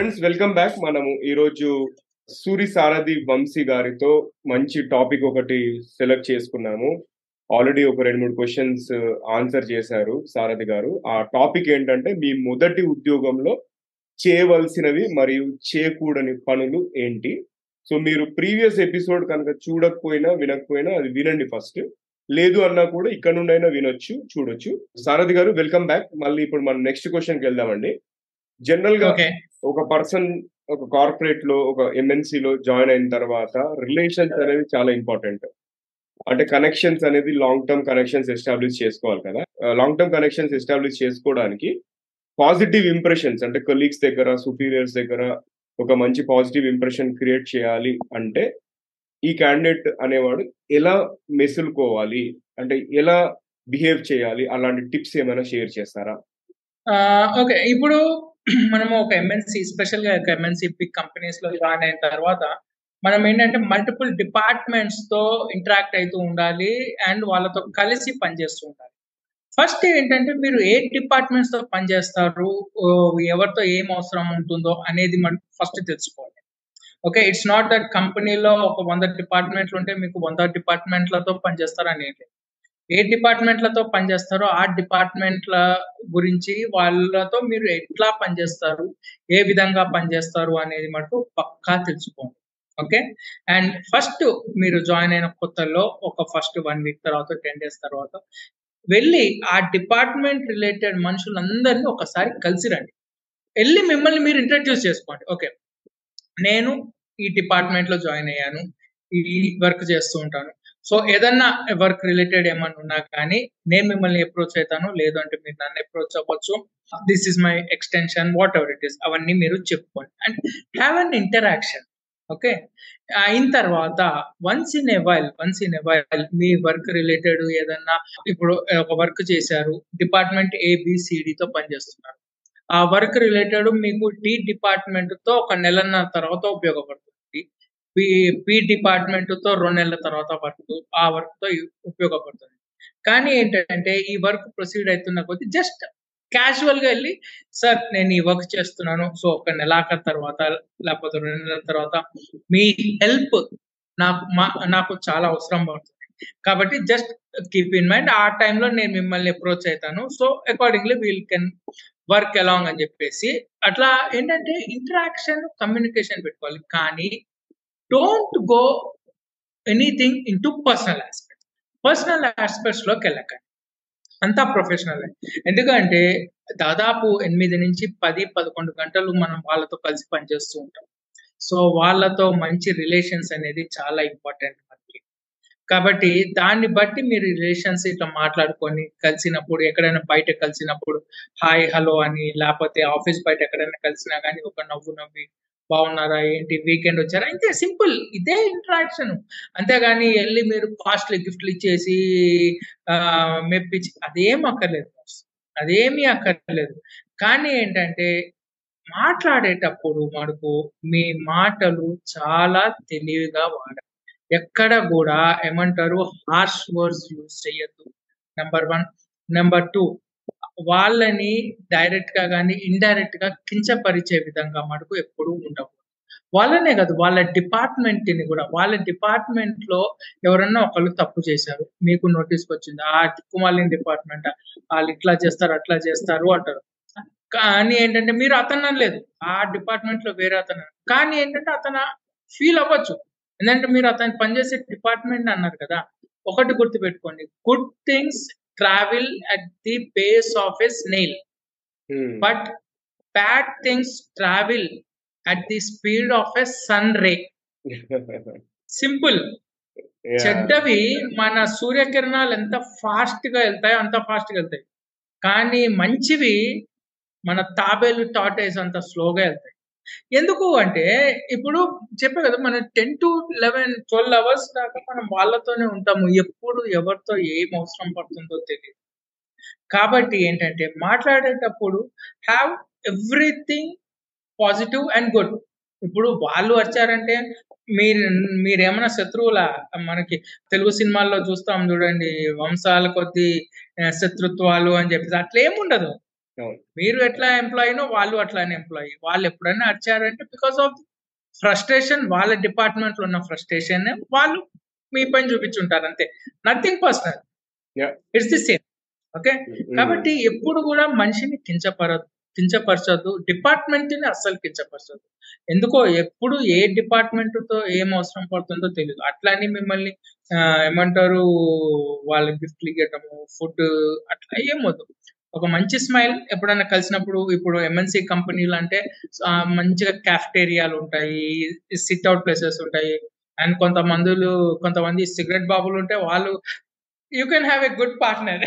Friends welcome back మనము ఈరోజు సూరి సారథి వంశీ గారితో మంచి టాపిక్ ఒకటి సెలెక్ట్ చేసుకున్నాము. ఆల్రెడీ ఒక రెండు మూడు క్వశ్చన్స్ ఆన్సర్ uh, చేశారు సారథి గారు. ఆ టాపిక్ ఏంటంటే మీ మొదటి ఉద్యోగంలో చేయవలసినవి మరియు చేయకూడని పనులు ఏంటి? సో మీరు ప్రీవియస్ ఎపిసోడ్ కనుక చూడకపోయినా వినకపోయినా అది వినండి ఫస్ట్ లేదు అన్నా కూడా ఇక్కడ నుండి అయినా వినొచ్చు చూడొచ్చు. సారథి గారు వెల్కమ్ బ్యాక్ మళ్ళీ ఇప్పుడు మనం నెక్స్ట్ క్వశ్చన్కి వెళ్దామండి. జనరల్గా ఒక పర్సన్ ఒక కార్పొరేట్లో ఒక ఎంఎన్సీ లో జాయిన్ అయిన తర్వాత రిలేషన్స్ అనేవి చాలా ఇంపార్టెంట్. అంటే కనెక్షన్స్ అనేది లాంగ్ టర్మ్ కనెక్షన్స్ ఎస్టాబ్లిష్ చేసుకోవాలి కదా. లాంగ్ టర్మ్ కనెక్షన్స్ ఎస్టాబ్లిష్ చేసుకోవడానికి పాజిటివ్ ఇంప్రెషన్స్ అంటే కొలీగ్స్ దగ్గర సుపీరియర్స్ దగ్గర ఒక మంచి పాజిటివ్ ఇంప్రెషన్ క్రియేట్ చేయాలి అంటే ఈ క్యాండిడేట్ అనేవాడు ఎలా మెసులుకోవాలి? అంటే ఎలా బిహేవ్ చేయాలి? అలాంటి టిప్స్ ఏమైనా షేర్ చేస్తారా? ఓకే. ఇప్పుడు మనము ఒక ఎంఎన్సి స్పెషల్గా ఒక ఎంఎన్సి బిగ్ కంపెనీస్లో జాయిన్ అయిన తర్వాత మనం ఏంటంటే మల్టిపుల్ డిపార్ట్మెంట్స్తో ఇంటరాక్ట్ అవుతూ ఉండాలి అండ్ వాళ్ళతో కలిసి పనిచేస్తూ ఉండాలి. ఫస్ట్ ఏంటంటే మీరు ఏ డిపార్ట్మెంట్స్తో పనిచేస్తారు ఎవరితో ఏం అవసరం ఉంటుందో అనేది మనం ఫస్ట్ తెలుసుకోవాలి. ఓకే ఇట్స్ నాట్ దట్ కంపెనీలో ఒక వంద డిపార్ట్మెంట్లు ఉంటే మీకు వంద డిపార్ట్మెంట్లతో పనిచేస్తారు అనేది ఏ డిపార్ట్మెంట్లతో పనిచేస్తారో ఆ డిపార్ట్మెంట్ల గురించి వాళ్ళతో మీరు ఎట్లా పనిచేస్తారు ఏ విధంగా పనిచేస్తారు అనేది మటుకు పక్కా తెలుసుకోండి. ఓకే? అండ్ ఫస్ట్ మీరు జాయిన్ అయిన కొత్తలో ఒక ఫస్ట్ వన్ వీక్ తర్వాత టెన్ డేస్ తర్వాత వెళ్ళి ఆ డిపార్ట్మెంట్ రిలేటెడ్ మనుషులందరినీ ఒకసారి కలిసి రండి. వెళ్ళి మిమ్మల్ని మీరు ఇంట్రడ్యూస్ చేసుకోండి. ఓకే? నేను ఈ డిపార్ట్మెంట్లో జాయిన్ అయ్యాను ఈ వర్క్ చేస్తూ ఉంటాను సో ఏదన్నా వర్క్ రిలేటెడ్ ఏమన్నా ఉన్నా కానీ నేను మిమ్మల్ని అప్రోచ్ అవుతాను. లేదు అంటే మీరు నన్ను అప్రోచ్ అవ్వచ్చు. This is my extension whatever it is అవన్నీ మీరు చెప్పుకోండి. And have an interaction okay అయిన తర్వాత once in a while once in a while me work related ఏదన్నా ఇప్పుడు ఒక వర్క్ చేశారు డిపార్ట్మెంట్ ఏబిసిడితో పనిచేస్తున్నారు. ఆ వర్క్ రిలేటెడ్ మీకు డి డిపార్ట్మెంట్తో ఒక నెలన్నర తర్వాత ఉపయోగపడుతుంది. పి పి డిపార్ట్మెంట్తో రెండు నెలల తర్వాత వర్క్ ఆ వర్క్తో ఉపయోగపడుతుంది. కానీ ఏంటంటే ఈ వర్క్ ప్రొసీడ్ అవుతున్న కొద్దీ జస్ట్ క్యాజువల్గా వెళ్ళి సార్ నేను ఈ వర్క్ చేస్తున్నాను సో ఒక నెలాఖరు తర్వాత లేకపోతే రెండు నెలల తర్వాత మీ హెల్ప్ నాకు మా- నాకు చాలా అవసరం పడుతుంది. కాబట్టి జస్ట్ కీప్ ఇన్ మైండ్ ఆ టైంలో నేను మిమ్మల్ని అప్రోచ్ అవుతాను so accordingly we'll can work along అని చెప్పేసి అట్లా ఏంటంటే ఇంటరాక్షన్ కమ్యూనికేషన్ పెట్టుకోవాలి. కానీ don't go anything into personal aspect personal ఆస్పెక్ట్స్లోకి వెళ్ళకండి. అంతా ప్రొఫెషనల్ ఎందుకంటే దాదాపు ఎనిమిది నుంచి పది పదకొండు గంటలు మనం వాళ్ళతో కలిసి పనిచేస్తూ ఉంటాం. సో వాళ్ళతో మంచి రిలేషన్స్ అనేది చాలా ఇంపార్టెంట్ మనకి. కాబట్టి దాన్ని బట్టి మీరు రిలేషన్స్ ఇట్లా మాట్లాడుకొని కలిసినప్పుడు ఎక్కడైనా బయట కలిసినప్పుడు హాయ్ హలో అని లేకపోతే ఆఫీస్ బయట ఎక్కడైనా కలిసినా కానీ ఒక నవ్వు నవ్వి బాగున్నారా? ఏంటి? వీకెండ్ వచ్చారా? ఇంతే సింపుల్. ఇదే ఇంటరాక్షన్. అంతేగాని వెళ్ళి మీరు కాస్ట్లీ గిఫ్ట్లు ఇచ్చేసి మెప్పించి అదేం అక్కర్లేదు అదేమీ అక్కర్లేదు. కానీ ఏంటంటే మాట్లాడేటప్పుడు మనకు మీ మాటలు చాలా తెలివిగా వాడాలి. ఎక్కడ కూడా ఏమంటారు హార్ష్ వర్డ్స్ యూజ్ చేయొద్దు నెంబర్ వన్ నెంబర్ టూ వాళ్ళని డైరెక్ట్గా కానీ ఇండైరెక్ట్గా కించపరిచే విధంగా మటుకు ఎప్పుడు ఉండవు వాళ్ళనే కాదు వాళ్ళ డిపార్ట్మెంట్ని కూడా. వాళ్ళ డిపార్ట్మెంట్లో ఎవరన్నా ఒకళ్ళు తప్పు చేశారు. మీకు నోటీస్ వచ్చింది? ఆ దిక్కుమాలిన డిపార్ట్మెంట్ వాళ్ళు ఇట్లా చేస్తారు అట్లా చేస్తారు అంటారు. కానీ ఏంటంటే మీరు అతను అనలేదు ఆ డిపార్ట్మెంట్లో వేరే అతను. కానీ ఏంటంటే అతను ఫీల్ అవ్వచ్చు. ఎందుకంటే మీరు అతను పనిచేసే డిపార్ట్మెంట్ అన్నారు కదా. ఒకటి గుర్తుపెట్టుకోండి. Good things travel at the base of a snail but bad things travel at the speed of a sun ray simple చెడ్డవి మన సూర్యకిరణాలు ఎంత ఫాస్ట్గా వెళ్తాయో అంత ఫాస్ట్గా వెళ్తాయి. కానీ మంచివి మన తాబేలు టాటేస్ అంత స్లోగా వెళ్తాయి. ఎందుకు అంటే ఇప్పుడు చెప్పే కదా మనం ten to eleven twelve hours దాకా మనం వాళ్ళతోనే ఉంటాము. ఎప్పుడు ఎవరితో ఏం అవసరం పడుతుందో తెలియదు కాబట్టి ఏంటంటే మాట్లాడేటప్పుడు have everything positive and good ఇప్పుడు వాళ్ళు వచ్చారంటే మీరు మీరేమైనా శత్రువులా? మనకి తెలుగు సినిమాల్లో చూస్తాం చూడండి వంశాల కొద్ది శత్రుత్వాలు అని చెప్పేసి అట్లా ఏముండదు మీరు ఎట్లా ఎంప్లాయీనో వాళ్ళు అట్లానే ఎంప్లాయీ వాళ్ళు ఎప్పుడైనా అరిచారంటే బికాస్ ఆఫ్ ఫ్రస్ట్రేషన్ వాళ్ళ డిపార్ట్మెంట్లో ఉన్న ఫ్రస్ట్రేషన్ వాళ్ళు మీ పైన చూపించుంటారు అంతే. Nothing personal. It's the same okay. కాబట్టి ఎప్పుడు కూడా మనిషిని కించపర కించపరచొద్దు. డిపార్ట్మెంట్ని అస్సలు కించపరచొద్దు. ఎందుకో ఎప్పుడు ఏ డిపార్ట్మెంట్తో ఏం అవసరం పడుతుందో తెలియదు అట్లాని మిమ్మల్ని ఏమంటారు వాళ్ళ గిఫ్ట్లు ఇవ్వటము ఫుడ్ అట్లా ఏమొద్దు ఒక మంచి స్మైల్ ఎప్పుడైనా కలిసినప్పుడు ఇప్పుడు ఎంఎన్సి కంపెనీలు అంటే మంచిగా క్యాఫ్టేరియాలు ఉంటాయి సిట్ అవుట్ ప్లేసెస్ ఉంటాయి. అండ్ కొంతమందులు కొంతమంది సిగరెట్ బాబులు ఉంటే వాళ్ళు you can have a good partner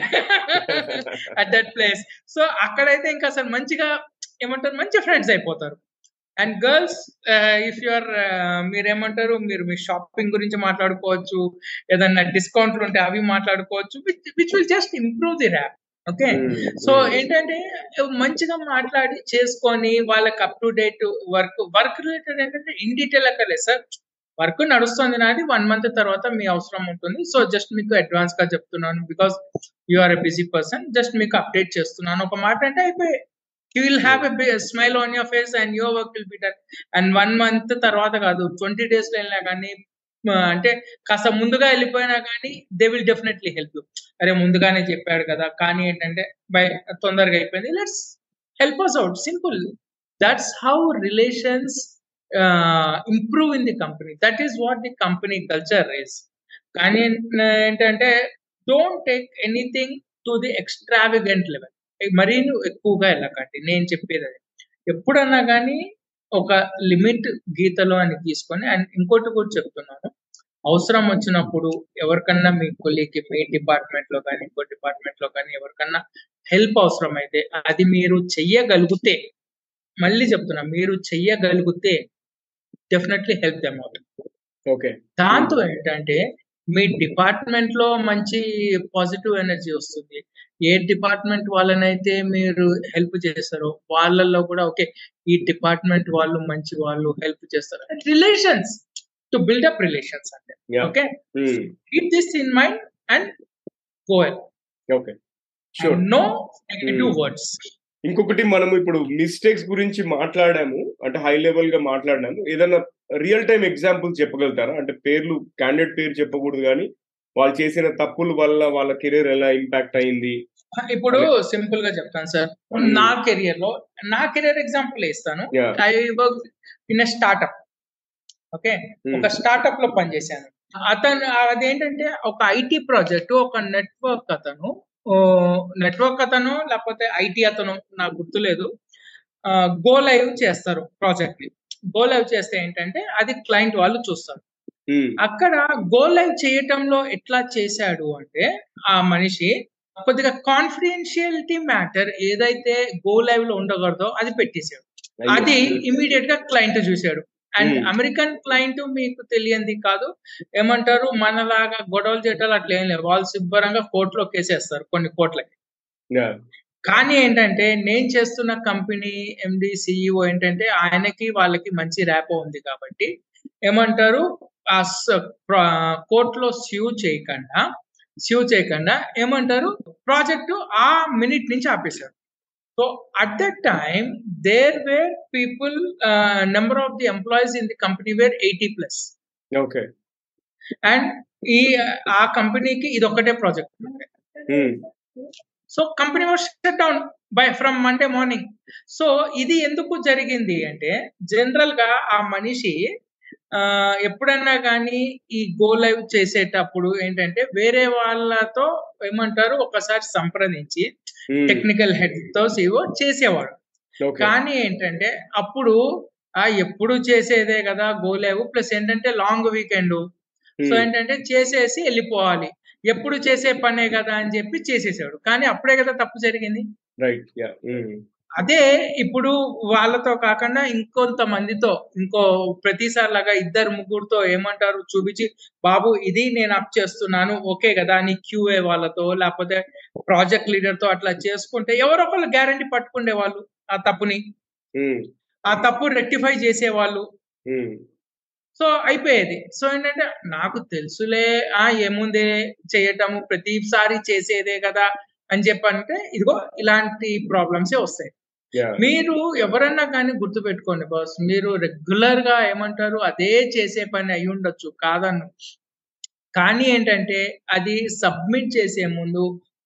at that place so అక్కడైతే ఇంకా అసలు మంచిగా ఏమంటారు మంచి ఫ్రెండ్స్ అయిపోతారు. అండ్ గర్ల్స్ ఇఫ్ యువర్ మీరేమంటారు మీరు మీ షాపింగ్ గురించి మాట్లాడుకోవచ్చు ఏదన్నా డిస్కౌంట్లు ఉంటే అవి మాట్లాడుకోవచ్చు which will just improve the rap okay. So. ఏంటంటే మంచిగా మాట్లాడి చేసుకొని వాళ్ళకి up to date work work related ఏంటంటే ఇన్ డీటెయిల్ అక్కర్లేదు సార్ వర్క్ నడుస్తుంది నాది వన్ మంత్ తర్వాత మీ అవసరం ఉంటుంది. సో జస్ట్ మీకు అడ్వాన్స్గా చెప్తున్నాను. Because you are a busy person just మీకు అప్డేట్ చేస్తున్నాను. ఒక మాట అంటే అయిపోయి you will have a smile on your face and your work will be done and one month తర్వాత కాదు ట్వంటీ డేస్లో వెళ్ళినా కానీ అంటే కాస్త ముందుగా వెళ్ళిపోయినా కానీ they will definitely help you అరే ముందుగానే చెప్పాడు కదా కానీ ఏంటంటే బై తొందరగా అయిపోయింది. Let's help us out simple that's how relations improve in the company that is what the company culture is కానీ ఏంటంటే don't take anything to the extravagant level మరీ నువ్వు ఎక్కువగా వెళ్ళకండి. నేను చెప్పేది అది. ఎప్పుడన్నా కానీ ఒక లిమిట్ గీతలో అని తీసుకొని అండ్ ఇంకోటి కూడా చెప్తున్నాను. అవసరం వచ్చినప్పుడు ఎవరికన్నా మీ కొలీకి మీ డిపార్ట్మెంట్లో కానీ ఇంకో డిపార్ట్మెంట్లో కానీ ఎవరికన్నా హెల్ప్ అవసరం అయితే అది మీరు చెయ్యగలిగితే మళ్ళీ చెప్తున్నా మీరు చెయ్యగలిగితే definitely help them out okay. దాంతో ఏంటంటే మీ డిపార్ట్మెంట్లో మంచి పాజిటివ్ ఎనర్జీ వస్తుంది. ఏ డిపార్ట్మెంట్ వాళ్ళనైతే మీరు హెల్ప్ చేస్తారో వాళ్ళల్లో కూడా ఓకే ఈ డిపార్ట్మెంట్ వాళ్ళు మంచి వాళ్ళు హెల్ప్ చేస్తారు. Relations to build up relations అంటే. Okay. Keep this in mind and go okay no negative. Words ఇంకొకటి మనం ఇప్పుడు మిస్టేక్స్ గురించి మాట్లాడాము అంటే హై లెవెల్గా మాట్లాడినాము ఏదైనా రియల్ టైం ఎగ్జాంపుల్ చెప్పగలుగుతారా? అంటే పేర్లు క్యాండిడేట్ పేరు చెప్పకూడదు కానీ వాళ్ళు చేసిన తప్పుల వల్ల వాళ్ళ కెరీర్ ఎలా ఇంపాక్ట్ అయింది? ఇప్పుడు సింపుల్గా చెప్తాను సార్. Hmm. నా కెరియర్లో నా కెరియర్ ఎగ్జాంపుల్ ఇస్తాను I work in startup okay ఒక స్టార్ట్అప్లో పనిచేశాను. అతను అదేంటంటే ఒక ఐటీ ప్రాజెక్ట్ ఒక నెట్వర్క్ అతను నెట్వర్క్ అతను లేకపోతే ఐటీ అతను నాకు గుర్తులేదు. గో లైవ్ చేస్తారు ప్రాజెక్ట్ని. గో లైవ్ చేస్తే ఏంటంటే అది క్లయింట్ వాళ్ళు చూస్తారు. అక్కడ గో లైవ్ చేయటంలో ఎట్లా చేశాడు అంటే ఆ మనిషి కొద్దిగా కాన్ఫిడెన్షియలిటీ మ్యాటర్ ఏదైతే గో లైవ్లో ఉండకూడదో అది పెట్టేశాడు. అది ఇమీడియట్గా క్లయింట్ చూశాడు. అండ్. అమెరికన్ క్లయింట్ మీకు తెలియంది కాదు. ఏమంటారు? మనలాగా గొడవలు చేయటాలు అట్లా ఏం లేదు. వాళ్ళు శుభ్రంగా కోర్టులో కేసేస్తారు కొన్ని కోట్లకి. కానీ ఏంటంటే నేను చేస్తున్న కంపెనీ ఎండి సిఇఓ ఏంటంటే ఆయనకి వాళ్ళకి మంచి ర్యాపో ఉంది కాబట్టి ఏమంటారు? ఆ కోర్టులో స్యూ చేయకుండా స్యూ చేయకుండా ఏమంటారు? ప్రాజెక్టు ఆ మినిట్ నుంచి ఆపేశారు. So at that time there were people number of the employees in the company were eighty plus okay. And ఈ ఆ కంపెనీకి ఇది ఒక్కటే project so company was shut down by from Monday morning so ఇది ఎందుకు జరిగింది అంటే జనరల్గా ఆ మనిషి ఎప్పుడన్నా కానీ ఈ గో లైవ్ చేసేటప్పుడు ఏంటంటే వేరే వాళ్ళతో ఏమంటారు ఒకసారి సంప్రదించి టెక్నికల్ హెడ్తో సిఓ చేసేవాడు. కానీ ఏంటంటే అప్పుడు ఆ ఎప్పుడు చేసేదే కదా గో లైవ్ ప్లస్ ఏంటంటే లాంగ్ వీకెండ్ సో ఏంటంటే చేసేసి వెళ్ళిపోవాలి. ఎప్పుడు చేసే పనే కదా అని చెప్పి చేసేసాడు. కానీ అప్పుడే కదా తప్పు జరిగింది. రైట్ యా అదే ఇప్పుడు వాళ్ళతో కాకుండా ఇంకొంత మందితో ఇంకో ప్రతిసారి లాగా ఇద్దరు ముగ్గురుతో ఏమంటారు? చూపించి బాబు ఇది నేను అప్ చేస్తున్నాను ఓకే కదా అని క్యూఏ వాళ్ళతో లేకపోతే ప్రాజెక్ట్ లీడర్తో అట్లా చేసుకుంటే ఎవరో ఒకళ్ళు గ్యారంటీ పట్టుకునే వాళ్ళు ఆ తప్పుని. ఆ తప్పు రెక్టిఫై చేసేవాళ్ళు. సో అయిపోయేది. సో ఏంటంటే నాకు తెలుసులే ఆ ఏముందే చేయటము ప్రతిసారి చేసేదే కదా అని చెప్పంటే ఇదిగో ఇలాంటి ప్రాబ్లమ్సే వస్తాయి. మీరు ఎవరన్నా కానీ గుర్తు పెట్టుకోండి బాస్ మీరు రెగ్యులర్గా ఏమంటారు అదే చేసే పని అయి ఉండొచ్చు కాదన్ను. కానీ ఏంటంటే అది సబ్మిట్ చేసే ముందు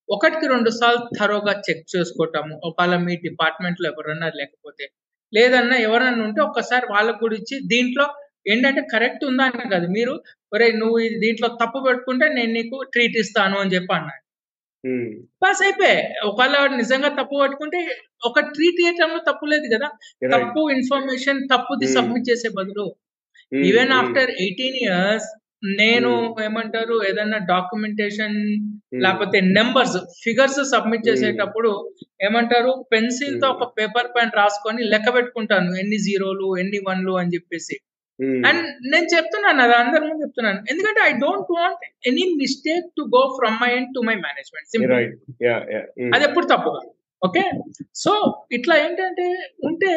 ఒకటికి రెండు సార్లు థరోగా చెక్ చేసుకోవటము ఒకవేళ మీ డిపార్ట్మెంట్లో ఎవరన్నా లేకపోతే. లేదన్నా ఎవరన్నా ఉంటే ఒక్కసారి వాళ్ళకు కూడా ఇచ్చి దీంట్లో ఏంటంటే కరెక్ట్ ఉందా అని కాదు. మీరు ఒరే నువ్వు ఇది దీంట్లో తప్పు పెట్టుకుంటే నేను నీకు ట్రీట్ ఇస్తాను అని చెప్పి అన్నాడు. పాస్ అయిపోయి. ఒకవేళ నిజంగా తప్పు పట్టుకుంటే ఒక ట్రీట్ చేయటంలో తప్పు లేదు కదా. తప్పు ఇన్ఫర్మేషన్ తప్పుది. సబ్మిట్ చేసే బదులు ఈవెన్ ఆఫ్టర్ ఎయిటీన్ ఇయర్స్ నేను. ఏమంటారు ఏదైనా డాక్యుమెంటేషన్ లేకపోతే నెంబర్స్ ఫిగర్స్ సబ్మిట్. చేసేటప్పుడు ఏమంటారు పెన్సిల్తో. ఒక పేపర్ పైన రాసుకొని లెక్క పెట్టుకుంటాను. ఎన్ని జీరోలు ఎన్ని వన్లు అని చెప్పేసి. అండ్ నేను చెప్తున్నాను అది అందరి ముందు చెప్తున్నాను. ఎందుకంటే I don't want any mistake to go from my end to my management simple అది ఎప్పుడు తప్పు కాదు. ఓకే సో ఇట్లా ఏంటంటే ఉంటే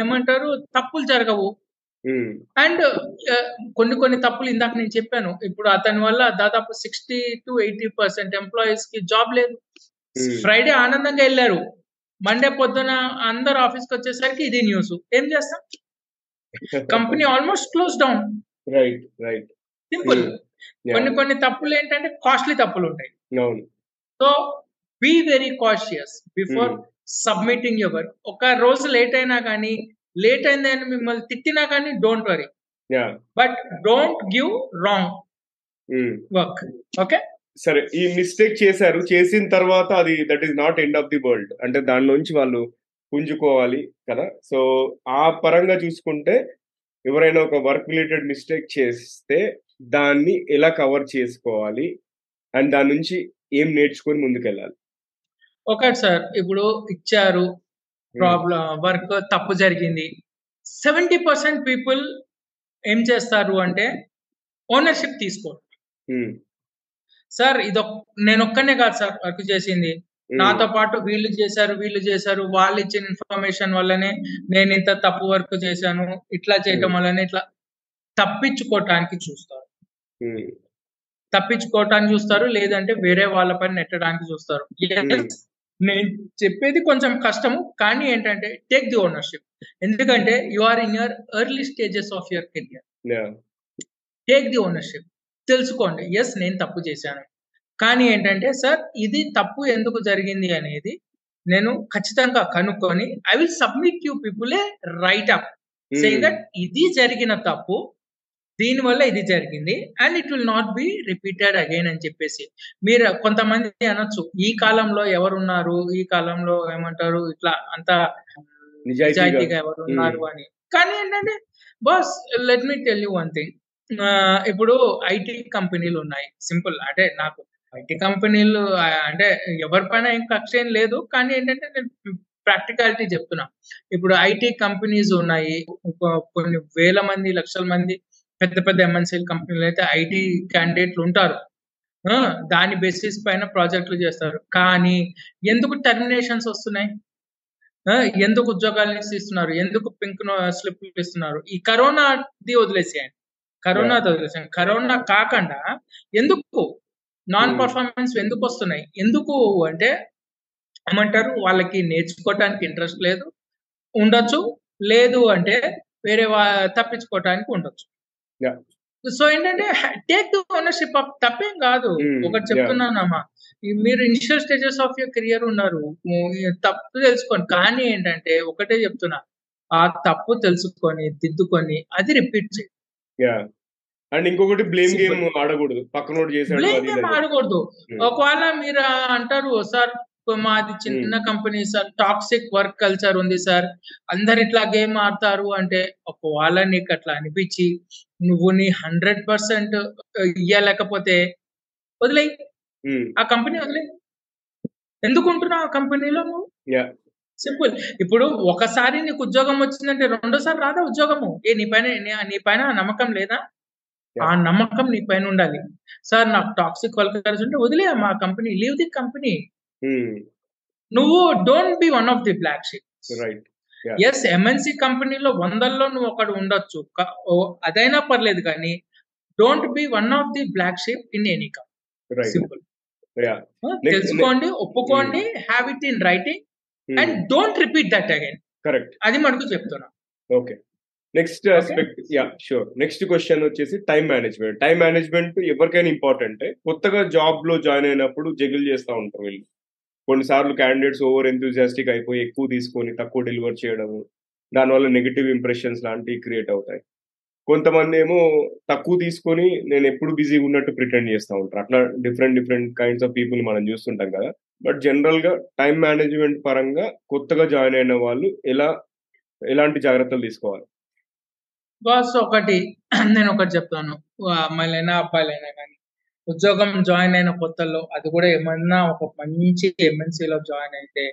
ఏమంటారు తప్పులు జరగవు. అండ్ కొన్ని కొన్ని తప్పులు ఇందాక నేను చెప్పాను. ఇప్పుడు అతని వల్ల దాదాపు సిక్స్టీ టు ఎయిటీ పర్సెంట్ ఎంప్లాయీస్కి జాబ్ లేదు. Hmm. ఫ్రైడే ఆనందంగా వెళ్ళారు. మండే పొద్దున అందరు ఆఫీస్కి వచ్చేసరికి ఇది న్యూస్ ఏం చేస్తాం? Company almost close down right right simple కొన్ని కొన్ని తప్పులు ఏంటంటే కాస్ట్లీ తప్పులు ఉంటాయి. So be very cautious before submitting your ఒక రోజు లేట్ అయినా కానీ లేట్ అయిందని మిమ్మల్ని తిట్టినా కానీ don't worry but don't give wrong. Work okay సరే ఈ మిస్టేక్ చేశారు. చేసిన తర్వాత అది that is not end of the world అంటే దాని నుంచి వాళ్ళు పుంజుకోవాలి కదా. సో ఆ పరంగా చూసుకుంటే ఎవరైనా ఒక వర్క్ రిలేటెడ్ మిస్టేక్ చేస్తే దాన్ని ఎలా కవర్ చేసుకోవాలి? అండ్ దాని నుంచి ఏం నేర్చుకొని ముందుకెళ్ళాలి? Okay sir. ఇప్పుడు ఇచ్చారు ప్రాబ్లం వర్క్ తప్పు జరిగింది. సెవెంటీ పర్సెంట్ పీపుల్ ఏం చేస్తారు అంటే ఓనర్షిప్ తీసుకోరు. సార్ ఇది నేను ఒక్కనే కాదు సార్ వర్క్ చేసింది. నాతో పాటు వీళ్ళు చేశారు వీళ్ళు చేశారు వాళ్ళు ఇచ్చిన ఇన్ఫర్మేషన్ వల్లనే నేను ఇంత తప్పు వర్క్ చేశాను ఇట్లా చేయటం. వల్లనే ఇట్లా తప్పించుకోవటానికి చూస్తారు. తప్పించుకోవటానికి చూస్తారు లేదంటే వేరే వాళ్ళ పని నెట్టడానికి చూస్తారు. నేను చెప్పేది కొంచెం కష్టము కానీ ఏంటంటే టేక్ ది ఓనర్షిప్ ఎందుకంటే you are in your early stages of your career take the ownership తెలుసుకోండి ఎస్ నేను తప్పు చేశాను. కానీ ఏంటంటే సార్ ఇది తప్పు ఎందుకు జరిగింది అనేది నేను ఖచ్చితంగా కనుక్కొని I will submit you people a write up um, that ఇది జరిగిన తప్పు దీని వల్ల ఇది జరిగింది and it will not be repeated again అని చెప్పేసి. మీరు కొంతమంది అనొచ్చు ఈ కాలంలో ఎవరున్నారు? ఈ కాలంలో ఏమంటారు? ఇట్లా అంత నిజాయితీగా నిజాయితీగా ఎవరు ఉన్నారు అని. కానీ ఏంటంటే boss let me tell you one thing ఇప్పుడు ఐటీ కంపెనీలు ఉన్నాయి సింపుల్ అంటే నాకు ఐటీ కంపెనీలు అంటే ఎవరిపైన ఏం కక్ష ఏం లేదు. కానీ ఏంటంటే నేను ప్రాక్టికాలిటీ చెప్తున్నా. ఇప్పుడు ఐటీ కంపెనీస్ ఉన్నాయి. కొన్ని వేల మంది లక్షల మంది పెద్ద పెద్ద ఎంఎన్సీల కంపెనీలు అయితే ఐటీ క్యాండిడేట్లు ఉంటారు. ఆ, దాని బేసిస్ పైన ప్రాజెక్టులు చేస్తారు. కానీ ఎందుకు టర్మినేషన్స్ వస్తున్నాయి? ఎందుకు ఉద్యోగాలు ఇస్తున్నారు ఎందుకు పింక్ స్లిప్ ఇస్తున్నారు ఈ కరోనాది వదిలేసేయండి. కరోనాది వదిలేసేయండి. కరోనా కాకుండా ఎందుకు నాన్ Hmm. పర్ఫార్మెన్స్ ఎందుకు వస్తున్నాయి ఎందుకు అంటే ఏమంటారు? వాళ్ళకి నేర్చుకోవటానికి ఇంట్రెస్ట్ లేదు ఉండొచ్చు. లేదు అంటే వేరే తప్పించుకోవటానికి ఉండొచ్చు. సో ఏంటంటే టేక్ ద ఓనర్షిప్ ఆఫ్ తప్పేం కాదు. Hmm, ఒకటి. చెప్తున్నానమ్మా. మీరు initial stages of your career ఉన్నారు. తప్పు తెలుసుకోండి కానీ ఏంటంటే ఒకటే చెప్తున్నా. ఆ తప్పు తెలుసుకొని దిద్దుకొని అది రిపీట్ చేయి. యా అండ్ ఇంకొకటి బ్లేమ్. గేమ్ ఆడకూడదు పక్కనోడు చేశాడు అని. ఆడకూడదు Hmm. ఒకవేళ మీరు అంటారు సార్ మాది చిన్న company sir toxic work culture ఉంది సార్ అందరు ఇట్లా గేమ్ ఆడతారు అంటే ఒకవేళ నీకు అట్లా అనిపించి నువ్వు నీ హండ్రెడ్ పర్సెంట్ ఇయ్యలేకపోతే వదిలేయి ఉమ్, ఆ కంపెనీ వదిలేయి ఎందుకు ఉంటున్నావు ఆ కంపెనీలో నువ్వు. సింపుల్ ఇప్పుడు ఒకసారి నీకు ఉద్యోగం వచ్చిందంటే రెండోసారి రాదా ఉద్యోగము ఏ నీ పైన నీ- పైన నమ్మకం లేదా. ఆ నమ్మకం నీ పైన ఉండాలి. సార్ నాకు టాక్సిక్ వర్కర్స్ ఉంటే వదిలే మా కంపెనీ లీవ్ ది కంపెనీ నువ్వు don't be one of the black sheep right yes MNC కంపెనీలో వందల్లో నువ్వు ఒకడు ఉండొచ్చు. అదైనా పర్లేదు కానీ don't be one of the black sheep in any company simple తెలుసుకోండి ఒప్పుకోండి have it in writing and don't repeat that again correct అది మనకు చెప్తున్నా. Okay next aspect yeah sure next question వచ్చేసి టైం మేనేజ్మెంట్ టైం మేనేజ్మెంట్ ఎవరికైనా important కొత్తగా జాబ్లో join అయినప్పుడు జగిల్ చేస్తూ ఉంటారు వీళ్ళు. కొన్నిసార్లు క్యాండిడేట్స్ ఓవర్ ఎంతూజియాస్టిక్ అయిపోయి ఎక్కువ తీసుకొని తక్కువ డెలివర్ చేయడము. దానివల్ల నెగిటివ్ ఇంప్రెషన్స్ లాంటివి క్రియేట్ అవుతాయి. కొంతమంది ఏమో తక్కువ తీసుకొని నేను ఎప్పుడు బిజీగా ఉన్నట్టు ప్రిటెండ్ చేస్తూ ఉంటారు. అట్లా different different kinds of people మనం చూస్తుంటాం కదా. బట్ జనరల్గా టైం మేనేజ్మెంట్ పరంగా కొత్తగా జాయిన్ అయిన వాళ్ళు ఎలా ఎలాంటి జాగ్రత్తలు తీసుకోవాలి? బాస్ ఒకటి నేను ఒకటి చెప్తాను. అమ్మాయిలైనా అబ్బాయిలైనా కానీ ఉద్యోగం జాయిన్ అయిన కొత్తలో అది కూడా ఏమన్నా ఒక మంచి ఎంఎన్సీలో జాయిన్ అయితే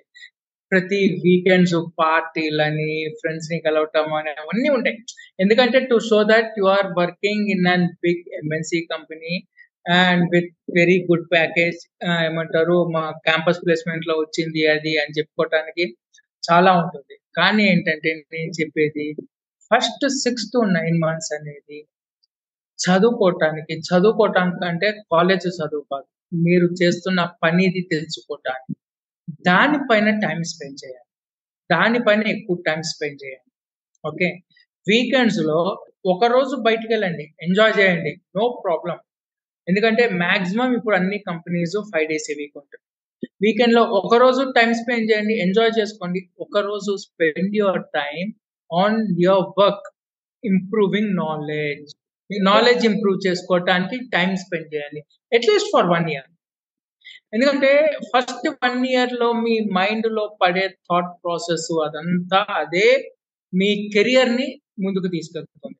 ప్రతి వీకెండ్స్ పార్టీలని ఫ్రెండ్స్ని కలవటం అని అవన్నీ ఉంటాయి. ఎందుకంటే to show that you are working in an big MNC company and with very good package ఏమంటారు మా క్యాంపస్ ప్లేస్మెంట్లో వచ్చింది అది అని చెప్పుకోవటానికి చాలా ఉంటుంది. కానీ ఏంటంటే నేను చెప్పేది first six to nine months అనేది చదువుకోవటానికి చదువుకోవటానికి అంటే కాలేజ్ చదువుకోవాలి మీరు చేస్తున్న పనిది తెలుసుకోవటానికి. దానిపైన టైం స్పెండ్ చేయాలి. దానిపైన ఎక్కువ టైం స్పెండ్ చేయాలి. ఓకే? వీకెండ్స్లో ఒక రోజు బయటికి వెళ్ళండి. ఎంజాయ్ చేయండి. No problem. ఎందుకంటే మాక్సిమం ఇప్పుడు అన్ని companies five days a week ఉంటుంది వీకెండ్లో ఒక రోజు టైం స్పెండ్ చేయండి. ఎంజాయ్ చేసుకోండి. ఒక రోజు spend your time on your work improving knowledge me knowledge improve చేసుకోవటానికి టైం స్పెండ్ చేయండి at least for one year ఎందుకంటే ఫస్ట్ వన్ ఇయర్లో మీ మైండ్లో పడే థాట్ ప్రాసెస్ అదంతా అదే మీ కెరియర్ని ముందుకు తీసుకెళ్తుంది.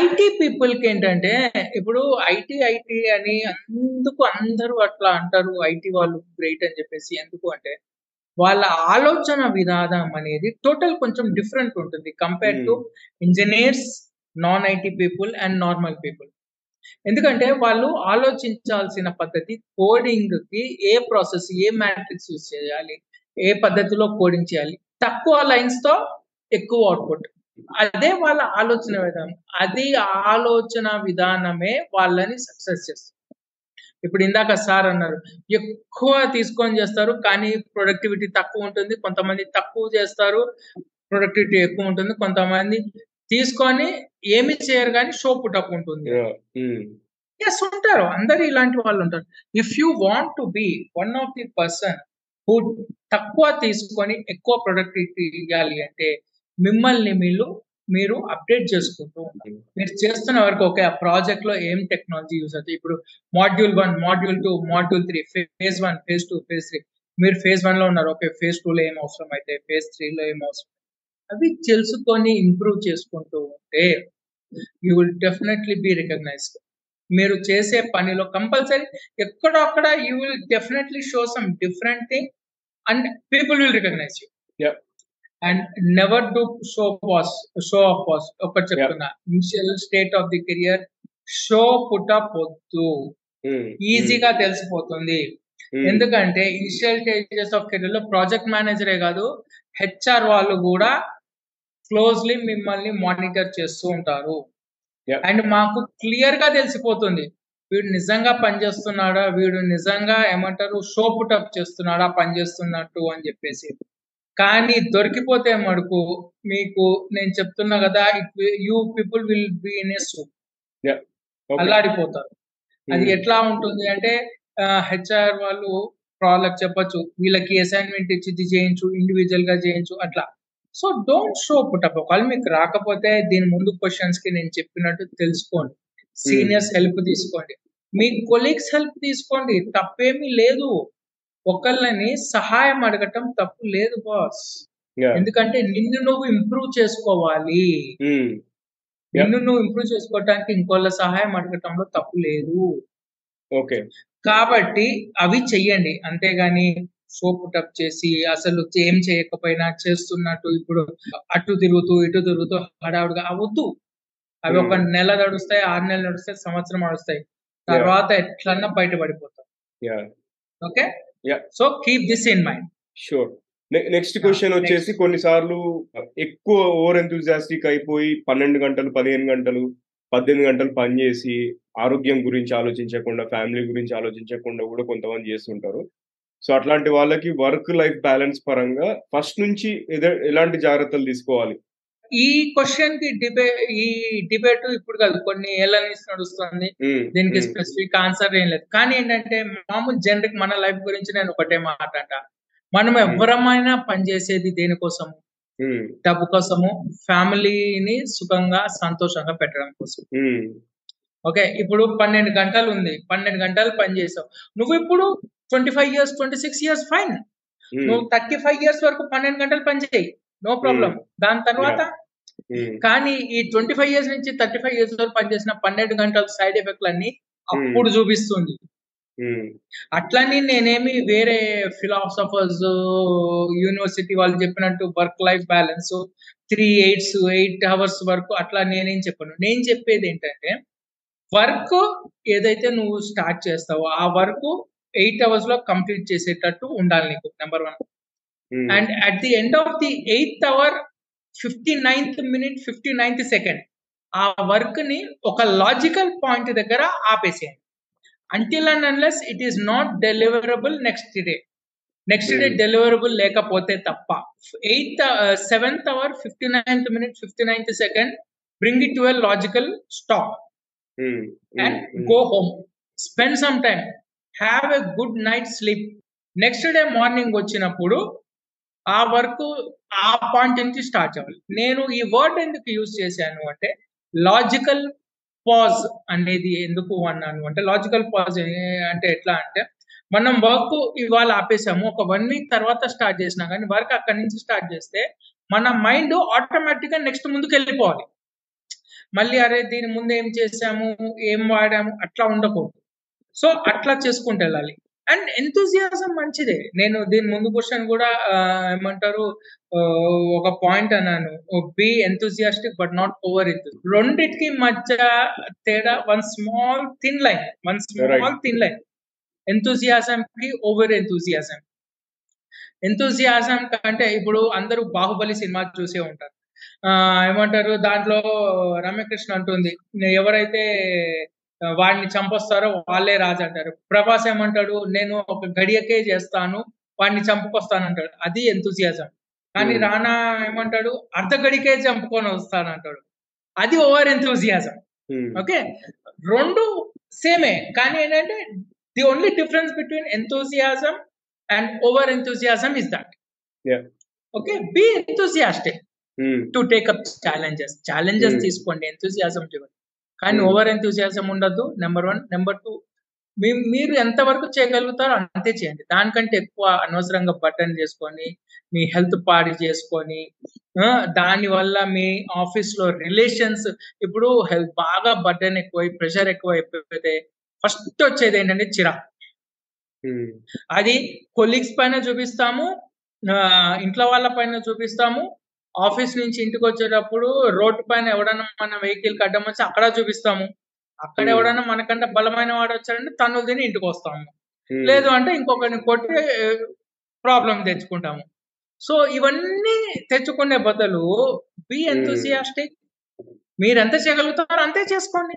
ఐటీ పీపుల్కి ఏంటంటే ఇప్పుడు ఐటీ ఐటీ అని అందుకు అందరూ అట్లా అంటారు. ఐటీ వాళ్ళు గ్రేట్ అని చెప్పేసి ఎందుకు అంటే వాళ్ళ ఆలోచన విధానం అనేది టోటల్ కొంచెం డిఫరెంట్ ఉంటుంది compare to engineers non IT people and normal people ఎందుకంటే వాళ్ళు ఆలోచించాల్సిన పద్ధతి కోడింగ్కి ఏ ప్రాసెస్ ఏ మ్యాట్రిక్స్ యూజ్ చేయాలి ఏ పద్ధతిలో కోడింగ్ చేయాలి తక్కువ లైన్స్తో ఎక్కువ అవుట్పుట్ అదే వాళ్ళ ఆలోచన విధానం. అది ఆలోచన విధానమే వాళ్ళని సక్సెస్ చేస్తుంది. ఇప్పుడు ఇందాక సార్ అన్నారు ఎక్కువ తీసుకొని చేస్తారు కానీ ప్రొడక్టివిటీ తక్కువ ఉంటుంది కొంతమంది తక్కువ చేస్తారు ప్రొడక్టివిటీ ఎక్కువ ఉంటుంది కొంతమంది తీసుకొని ఏమి చేయరు కానీ షో పుటప్ ఉంటుంది. ఎస్ ఉంటారు. అందరు ఇలాంటి వాళ్ళు ఉంటారు. If you want to be one of the person who తక్కువ తీసుకొని ఎక్కువ ప్రొడక్టివిటీ ఇవ్వాలి అంటే మిమ్మల్ని మీరు మీరు అప్డేట్ చేసుకుంటూ ఉండాలి. మీరు చేస్తున్న వరకు ఓకే ఆ ప్రాజెక్ట్లో ఏం టెక్నాలజీ యూస్ అవుతుంది ఇప్పుడు module one module two module three phase one phase two phase three మీరు ఫేజ్ వన్లో ఉన్నారు ఓకే ఫేజ్ టూ లో ఏం అవసరం అయితే ఫేజ్ త్రీ లో ఏం అవసరం? అవి తెలుసుకొని ఇంప్రూవ్ చేసుకుంటూ ఉంటే you will definitely be recognized మీరు చేసే పనిలో కంపల్సరీ ఎక్కడో అక్కడ you will definitely show some different thing and people will recognize you. And never do show pass show off pass ఒకటి చెప్తున్నా initial state of the career show put up వద్దు. ఈజీగా తెలిసిపోతుంది. ఎందుకంటే ఇనిషియల్ స్టేజెస్ ఆఫ్ కెరీర్లో project మేనేజరే కాదు HR వాళ్ళు కూడా క్లోజ్లీ మిమ్మల్ని మానిటర్ చేస్తూ ఉంటారు. అండ్ మాకు క్లియర్గా తెలిసిపోతుంది. వీడు నిజంగా పనిచేస్తున్నాడా వీడు నిజంగా ఏమంటారు షో పుటప్ చేస్తున్నాడా పనిచేస్తున్నట్టు అని చెప్పేసి. కానీ దొరికిపోతే మడుకు మీకు నేను చెప్తున్నా కదా you people will be in a soup అల్లాడిపోతారు. అది ఎట్లా ఉంటుంది అంటే హెచ్ఆర్ వాళ్ళు వాళ్ళకి చెప్పొచ్చు వీళ్ళకి అసైన్మెంట్ ఇచ్చి ఇది చేయించు ఇండివిజువల్గా చేయించు అట్లా. సో డోంట్ షో పుటప్ ఒకవేళ మీకు రాకపోతే దీని ముందు క్వశ్చన్స్కి నేను చెప్పినట్టు తెలుసుకోండి. సీనియర్స్ హెల్ప్ తీసుకోండి. మీ కొలీగ్స్ హెల్ప్ తీసుకోండి. తప్పేమీ లేదు. ఒకళ్ళని సహాయం అడగటం తప్పు లేదు బాస్ ఎందుకంటే నిన్ను నువ్వు ఇంప్రూవ్ చేసుకోవాలి. నిన్ను నువ్వు ఇంప్రూవ్ చేసుకోవటానికి ఇంకోళ్ళ సహాయం అడగటంలో తప్పు లేదు. ఓకే కాబట్టి అవి చెయ్యండి. అంతేగాని షో పుటప్ చేసి అసలు ఏం చేయకపోయినా చేస్తున్నట్టు ఇప్పుడు అటు తిరుగుతూ ఇటు తిరుగుతూ హడావుడిగా అవద్దు. అవి ఒక నెల నడుస్తాయి ఆరు నెలలు నడుస్తాయి సంవత్సరం నడుస్తాయి. తర్వాత ఎట్లన్నా బయటపడిపోతాం. Okay so keep this in mind sure next question వచ్చేసి కొన్నిసార్లు ఎక్కువ ఓవర్ ఎంతూజియాస్టిక్ అయిపోయి పన్నెండు గంటలు పదిహేను గంటలు పద్దెనిమిది గంటలు పని చేసి ఆరోగ్యం గురించి ఆలోచించకుండా ఫ్యామిలీ గురించి ఆలోచించకుండా కూడా కొంతమంది చేస్తుంటారు. సో అట్లాంటి వాళ్ళకి వర్క్ లైఫ్ బ్యాలెన్స్ పరంగా ఫస్ట్ నుంచి ఎలాంటి జాగ్రత్తలు తీసుకోవాలి? ఈ క్వశ్చన్కి డిబే ఈ డిబేట్ ఇప్పుడు కాదు కొన్ని ఏళ్ళ నుంచి నడుస్తుంది. దీనికి స్పెసిఫిక్ ఆన్సర్ ఏం లేదు. కానీ ఏంటంటే మామూలు జనరిక్ మన లైఫ్ గురించి నేను ఒకటే మాట అంట మనం ఎవరమైనా పనిచేసేది దేనికోసము? డబ్బు కోసము ఫ్యామిలీని సుఖంగా సంతోషంగా పెట్టడం కోసం. ఓకే ఇప్పుడు పన్నెండు గంటలు ఉంది. పన్నెండు గంటలు పని చేసావు. నువ్వు ఇప్పుడు twenty five years twenty six years fine నువ్వు థర్టీ ఫైవ్ ఇయర్స్ వరకు పన్నెండు గంటలు పని చేయి. నో ప్రాబ్లం దాని తర్వాత ఉమ్, కానీ ఈ ట్వంటీ ఫైవ్ ఇయర్స్ నుంచి థర్టీ ఫైవ్ ఇయర్స్ వరకు పనిచేసిన పన్నెండు గంటల సైడ్ ఎఫెక్ట్లు అన్ని అప్పుడు చూపిస్తుంది. ఉమ్, అట్లని నేనేమి వేరే ఫిలాసఫర్స్ యూనివర్సిటీ వాళ్ళు చెప్పినట్టు work life balance three eights eight hours వరకు అట్లా నేనేం చెప్పను. నేను చెప్పేది ఏంటంటే వర్క్ ఏదైతే నువ్వు స్టార్ట్ చేస్తావో ఆ వర్క్ ఎయిట్ అవర్స్లో కంప్లీట్ చేసేటట్టు ఉండాలి నీకు number one and at the end of the eighth hour fifty ninth minute fifty ninth second ఆ వర్క్ని ఒక లాజికల్ పాయింట్ దగ్గర ఆపేసేయండి until and unless it is not deliverable next day next day. Deliverable లేకపోతే తప్ప eighth seventh hour fifty ninth minute fifty ninth second bring it to a logical stop um, go home. Spend some time. Have a good night sleep. Next day morning వచ్చినప్పుడు ఆ work ఆ point నుంచి start అవ్వాలి నేను ఈ word ఎందుకు use చేశాను అంటే లాజికల్ పాజ్ అనేది ఎందుకు అన్నాను అంటే లాజికల్ పాజ్ అంటే ఎట్లా అంటే మనం వర్క్ ఇవాళ ఆపేసాము ఒక వన్ వీక్ తర్వాత స్టార్ట్ చేసినా కానీ వర్క్ అక్కడి నుంచి స్టార్ట్ చేస్తే మన మైండ్ ఆటోమేటిక్గా నెక్స్ట్ ముందుకు వెళ్ళిపోవాలి. మళ్ళీ అరే దీని ముందు ఏం చేసాము ఏం వాడాము అట్లా ఉండకూడదు. సో అట్లా చేసుకుంటూ వెళ్ళాలి. అండ్ ఎంతూజియాజం మంచిదే. నేను దీని ముందు క్వశ్చన్ కూడా ఏమంటారు ఒక పాయింట్ అన్నాను. Be enthusiastic but not over enthusiastic రెండిటికి మధ్య తేడా one small thin line one small. Thin line enthusiasm కి ఓవర్ ఎంతూజియాజం ఎంతూజియాజం కంటే ఇప్పుడు అందరూ బాహుబలి సినిమా చూసే ఉంటారు. ఆ ఏమంటారు దాంట్లో రమ్యకృష్ణ అంటుంది ఎవరైతే వాడిని చంపొస్తారో వాళ్ళే రాజు అంటారు. ప్రభాస్ ఏమంటాడు? నేను ఒక గడియకే చేస్తాను వాడిని చంపుకొస్తాను అంటాడు అది ఎంతూజియాజం కానీ Hmm. రానా ఏమంటాడు? అర్ధ గడికే చంపుకొని వస్తాను అంటాడు అది ఓవర్ ఎంతూజియాజం ఉమ్, ఓకే? రెండు సేమే. కానీ ఏంటంటే the only difference between enthusiasm and over enthusiasm is that. Okay? Be enthusiastic to take up challenges challenges Hmm. తీసుకోండి. ఎంతూజియాజం చూడండి కానీ Hmm. ఓవర్ ఎంతూజియాజం ఉండదు నెంబర్ వన్ నెంబర్ టూ మీరు ఎంతవరకు చేయగలుగుతారో అంతే చేయండి. దానికంటే ఎక్కువ అనవసరంగా బటన్ చేసుకొని మీ హెల్త్ పాడి చేసుకొని ఆ, దాని వల్ల మీ ఆఫీస్లో రిలేషన్స్ ఇప్పుడు హెల్త్ బాగా బటన్ ఎక్కువ ప్రెషర్ ఎక్కువ అయిపోతే ఫస్ట్ వచ్చేది ఏంటంటే చిరాకు. ఉమ్, అది కొలీగ్స్ పైన చూపిస్తాము ఇంట్లో వాళ్ళ పైన చూపిస్తాము ఆఫీస్ నుంచి ఇంటికి వచ్చేటప్పుడు రోడ్డు పైన ఎవడన్నా మన వెహికల్ అడ్డం వచ్చి అక్కడ చూపిస్తాము. అక్కడ. ఎవడన్నా మనకంటే బలమైన వాడు వచ్చాడంటే తన్నులు తిని ఇంటికి వస్తాము లేదు అంటే ఇంకొకరిని కొట్టి ప్రాబ్లం తెచ్చుకుంటాము. సో ఇవన్నీ తెచ్చుకునే బదులు బి. ఎంతూసియాస్టిక్. మీరు ఎంత చేయగలుగుతారో అంతే చేసుకోండి.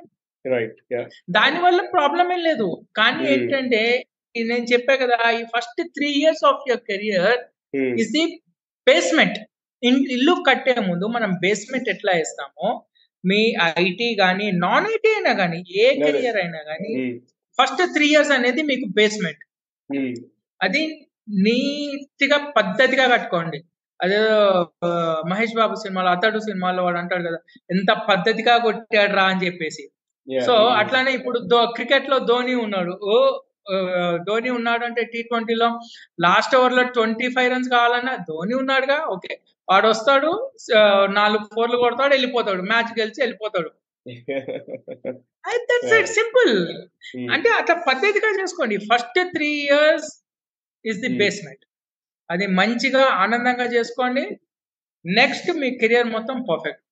రైట్ దాని వల్ల ప్రాబ్లం ఏం లేదు. కానీ. ఏంటంటే నేను చెప్పా కదా ఈ first three years of your career is the basement. ఇల్లు కట్టే ముందు మనం బేస్మెంట్ ఎట్లా వేస్తామో మీ ఐటీ కానీ నాన్ ఐటీ అయినా కానీ ఏ. కెరియర్ అయినా కానీ ఫస్ట్ త్రీ ఇయర్స్ అనేది మీకు బేస్మెంట్ ఉమ్, అది నీట్గా పద్ధతిగా కట్టుకోండి. అదే మహేష్ బాబు సినిమాలో అతడు సినిమాలో వాడు అంటాడు కదా ఎంత పద్ధతిగా కొట్టాడు రా అని చెప్పేసి. సో అట్లానే ఇప్పుడు క్రికెట్లో ధోని ఉన్నాడు. ఓ ధోని ఉన్నాడు అంటే టీ ట్వంటీలో లాస్ట్ ఓవర్లో ట్వంటీ ఫైవ్ రన్స్ కావాలన్నా ధోని ఉన్నాడుగా ఓకే. వాడు వస్తాడు నాలుగు ఫోర్లు కొడతాడు వెళ్ళిపోతాడు. మ్యాచ్ గెలిచి వెళ్ళిపోతాడు. దట్స్ ఇట్ సింపుల్ ఉమ్, అంటే అట్లా పద్ధతిగా చేసుకోండి. First three years is the Hmm. Basement అది మంచిగా ఆనందంగా చేసుకోండి. నెక్స్ట్ మీ కెరియర్ మొత్తం పర్ఫెక్ట్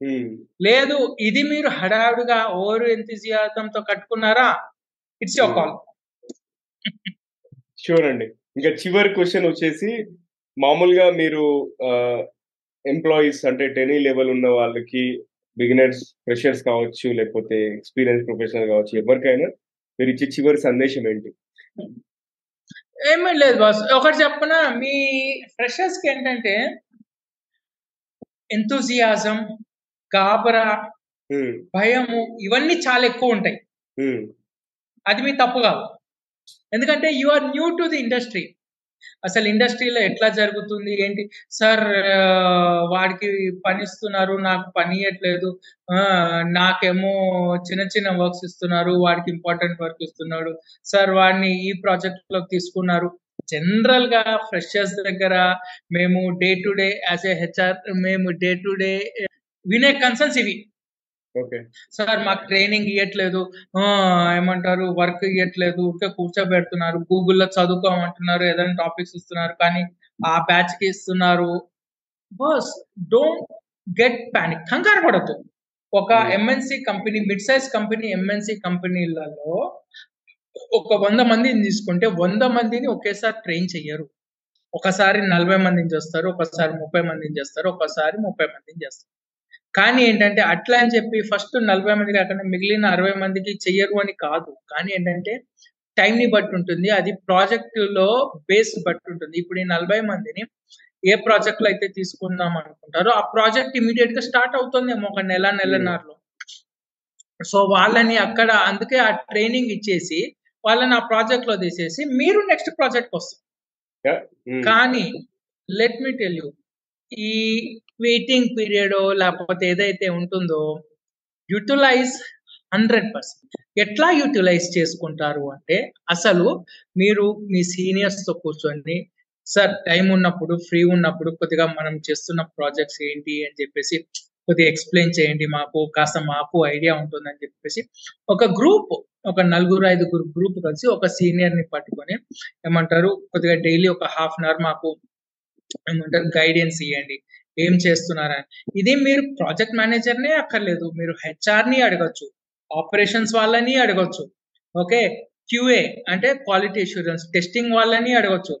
ఉమ్, లేదు ఇది మీరు హడావుడిగా ఓవర్ ఎంతజియాతంతో కట్టుకున్నారా? ఇట్స్ యువర్ కాల్ షూర్ అండి. ఇంకా చివరి క్వశ్చన్ వచ్చేసి మామూలుగా మీరు ఎంప్లాయీస్ అంటే టెనీ లెవెల్ ఉన్న వాళ్ళకి బిగినర్స్ ఫ్రెషర్స్ కావచ్చు లేకపోతే ఎక్స్పీరియన్స్ ప్రొఫెషనల్ కావచ్చు ఎవరికైనా మీరు ఇచ్చే చివరి సందేశం ఏంటి? ఏమీ లేదు బాస్ ఒకటి చెప్పన? మీ ఫ్రెషర్స్కి ఏంటంటే ఎంతూజియాజం గాబరా భయము ఇవన్నీ చాలా ఎక్కువ ఉంటాయి. అది మీ తప్పు కాదు. ఎందుకంటే you are new to the industry అసలు ఇండస్ట్రీలో ఎట్లా జరుగుతుంది? ఏంటి? సార్ వాడికి పని ఇస్తున్నారు నాకు పని ఇవ్వట్లేదు ఆ, నాకేమో చిన్న చిన్న వర్క్స్ ఇస్తున్నారు వాడికి ఇంపార్టెంట్ వర్క్ ఇస్తున్నాడు. సార్ వాడిని ఈ ప్రాజెక్ట్లోకి తీసుకున్నారు. జనరల్గా ఫ్రెషర్స్ దగ్గర మేము day to day as a HR మేము డే టు డే వినే కన్సర్న్స్ ఇవి. ఓకే సార్ మాకు ట్రైనింగ్ ఇవ్వట్లేదు ఏమంటారు వర్క్ ఇవ్వట్లేదు ఊరికే కూర్చోబెడుతున్నారు. గూగుల్లో చదువుకోమంటున్నారు ఏదైనా టాపిక్స్ ఇస్తున్నారు కానీ ఆ బ్యాచ్కి ఇస్తున్నారు. బస్ డోంట్ గెట్ పానిక్ కంగారు పడద్దు. ఒక. MNC company mid size company MNC కంపెనీలలో ఒక వంద మందిని తీసుకుంటే వంద మందిని ఒకేసారి ట్రైన్ చెయ్యరు. ఒకసారి నలభై మందిని చేస్తారు ఒకసారి ముప్పై మందిని చేస్తారు ఒకసారి ముప్పై మందిని చేస్తారు. కానీ ఏంటంటే అట్లా అని చెప్పి ఫస్ట్ నలభై మంది కాకుండా మిగిలిన అరవై మందికి చెయ్యరు అని కాదు. కానీ ఏంటంటే టైం ని బట్టి ఉంటుంది. అది ప్రాజెక్ట్లో బేస్ బట్టి ఉంటుంది. ఇప్పుడు ఈ నలభై మందిని ఏ ప్రాజెక్ట్లో అయితే తీసుకుందాం అనుకుంటారో ఆ ప్రాజెక్ట్ ఇమీడియట్గా స్టార్ట్ అవుతుందేమో ఒక నెల నెలన్నరలో. సో వాళ్ళని అక్కడ అందుకే ఆ ట్రైనింగ్ ఇచ్చేసి వాళ్ళని ఆ ప్రాజెక్ట్లో తీసేసి మీరు నెక్స్ట్ ప్రాజెక్ట్ వస్తారు. ఉమ్, కానీ లెట్ మీ టెల్ యూ ఈ వెయిటింగ్ పీరియడ్ లేకపోతే ఏదైతే ఉంటుందో యూటిలైజ్ హండ్రెడ్ పర్సెంట్ ఎట్లా యూటిలైజ్ చేసుకుంటారు అంటే అసలు మీరు మీ సీనియర్స్తో కూర్చొని సార్ టైం ఉన్నప్పుడు ఫ్రీ ఉన్నప్పుడు కొద్దిగా మనం చేస్తున్న ప్రాజెక్ట్స్ ఏంటి? అని చెప్పేసి కొద్దిగా ఎక్స్ప్లెయిన్ చేయండి మాకు కాస్త మాకు ఐడియా ఉంటుందని చెప్పేసి ఒక గ్రూప్ ఒక నలుగురు ఐదుగురు గ్రూప్ కలిసి ఒక సీనియర్ని పట్టుకొని ఏమంటారు కొద్దిగా డైలీ ఒక హాఫ్ అన్ అవర్ మాకు ఏమంటారు గైడెన్స్ ఇవ్వండి ఏం చేస్తున్నారని ఇది మీరు ప్రాజెక్ట్ మేనేజర్ నే అక్కర్లేదు. మీరు హెచ్ఆర్ని అడగచ్చు. ఆపరేషన్స్ వాళ్ళని అడగచ్చు. ఓకే క్యూఏ అంటే క్వాలిటీ అష్యూరెన్స్ టెస్టింగ్ వాళ్ళని అడగచ్చు.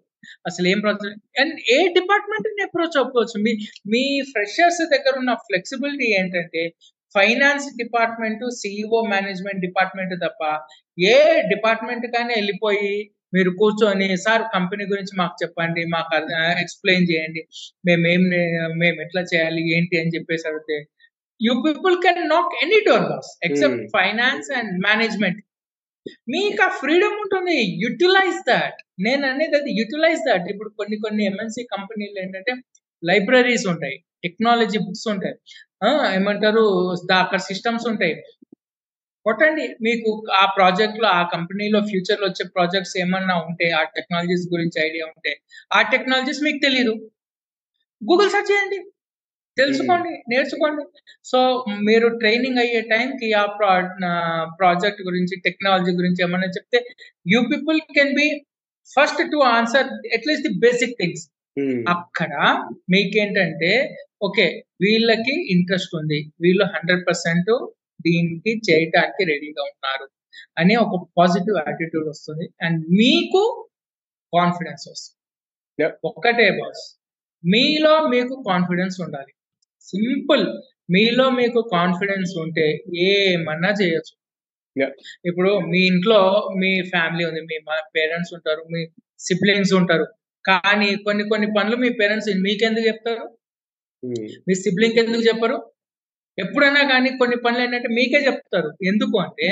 అసలు ఏం ప్రాజెక్ట్ అండ్ ఏ డిపార్ట్మెంట్ ఎప్పుడో చెప్పవచ్చు మీ మీ ఫ్రెషర్స్ దగ్గర ఉన్న ఫ్లెక్సిబిలిటీ ఏంటంటే finance department CEO management department తప్ప ఏ డిపార్ట్మెంట్ కానీ వెళ్ళిపోయి మీరు కూర్చొని సార్ కంపెనీ గురించి మాకు చెప్పండి మాకు ఎక్స్ప్లెయిన్ చేయండి. మేమేం మేము ఎట్లా చేయాలి ఏంటి అని చెప్పేసి అడిగితే you people can knock any door boss except. Finance and management మీకు ఆ ఫ్రీడమ్ ఉంటుంది. యుటిలైజ్ దాట్ నేను అనేది అది యుటిలైజ్ దాట్ ఇప్పుడు కొన్ని కొన్ని ఎంఎన్సి కంపెనీలు ఏంటంటే లైబ్రరీస్ ఉంటాయి టెక్నాలజీ బుక్స్ ఉంటాయి. ఏమంటారు అక్కడ సిస్టమ్స్ ఉంటాయి. కొట్టండి. మీకు ఆ ప్రాజెక్ట్లో ఆ కంపెనీలో ఫ్యూచర్లో వచ్చే ప్రాజెక్ట్స్ ఏమన్నా ఉంటే ఆ టెక్నాలజీస్ గురించి ఐడియా ఉంటే ఆ టెక్నాలజీస్ మీకు తెలియదు గూగుల్ సెర్చ్ చేయండి. తెలుసుకోండి నేర్చుకోండి. సో మీరు ట్రైనింగ్ అయ్యే టైంకి ఆ ప్రాజెక్ట్ గురించి టెక్నాలజీ గురించి ఏమన్నా చెప్తే you people can be first to answer at least the basic things అక్కడ మీకేంటంటే ఓకే వీళ్ళకి ఇంట్రెస్ట్ ఉంది. వీళ్ళు హండ్రెడ్ పర్సెంట్ దీనికి చేయటానికి రెడీగా ఉన్నారు అనే ఒక పాజిటివ్ యాటిట్యూడ్ వస్తుంది. అండ్ మీకు కాన్ఫిడెన్స్ వస్తుంది. ఒక్కటే బాస్ మీలో మీకు కాన్ఫిడెన్స్ ఉండాలి. సింపుల్ మీలో మీకు కాన్ఫిడెన్స్ ఉంటే ఏమన్నా చేయొచ్చు. ఇప్పుడు మీ ఇంట్లో మీ ఫ్యామిలీ ఉంది. మీ పేరెంట్స్ ఉంటారు. మీ సిబ్లింగ్స్ ఉంటారు. కానీ కొన్ని కొన్ని పనులు మీ పేరెంట్స్ మీకెందుకు చెప్తారు? ఉమ్, మీ సిబ్లింగ్ ఎందుకు చెప్పరు? ఎప్పుడైనా కానీ కొన్ని పనులు ఏంటంటే మీకే చెప్తారు. ఎందుకు అంటే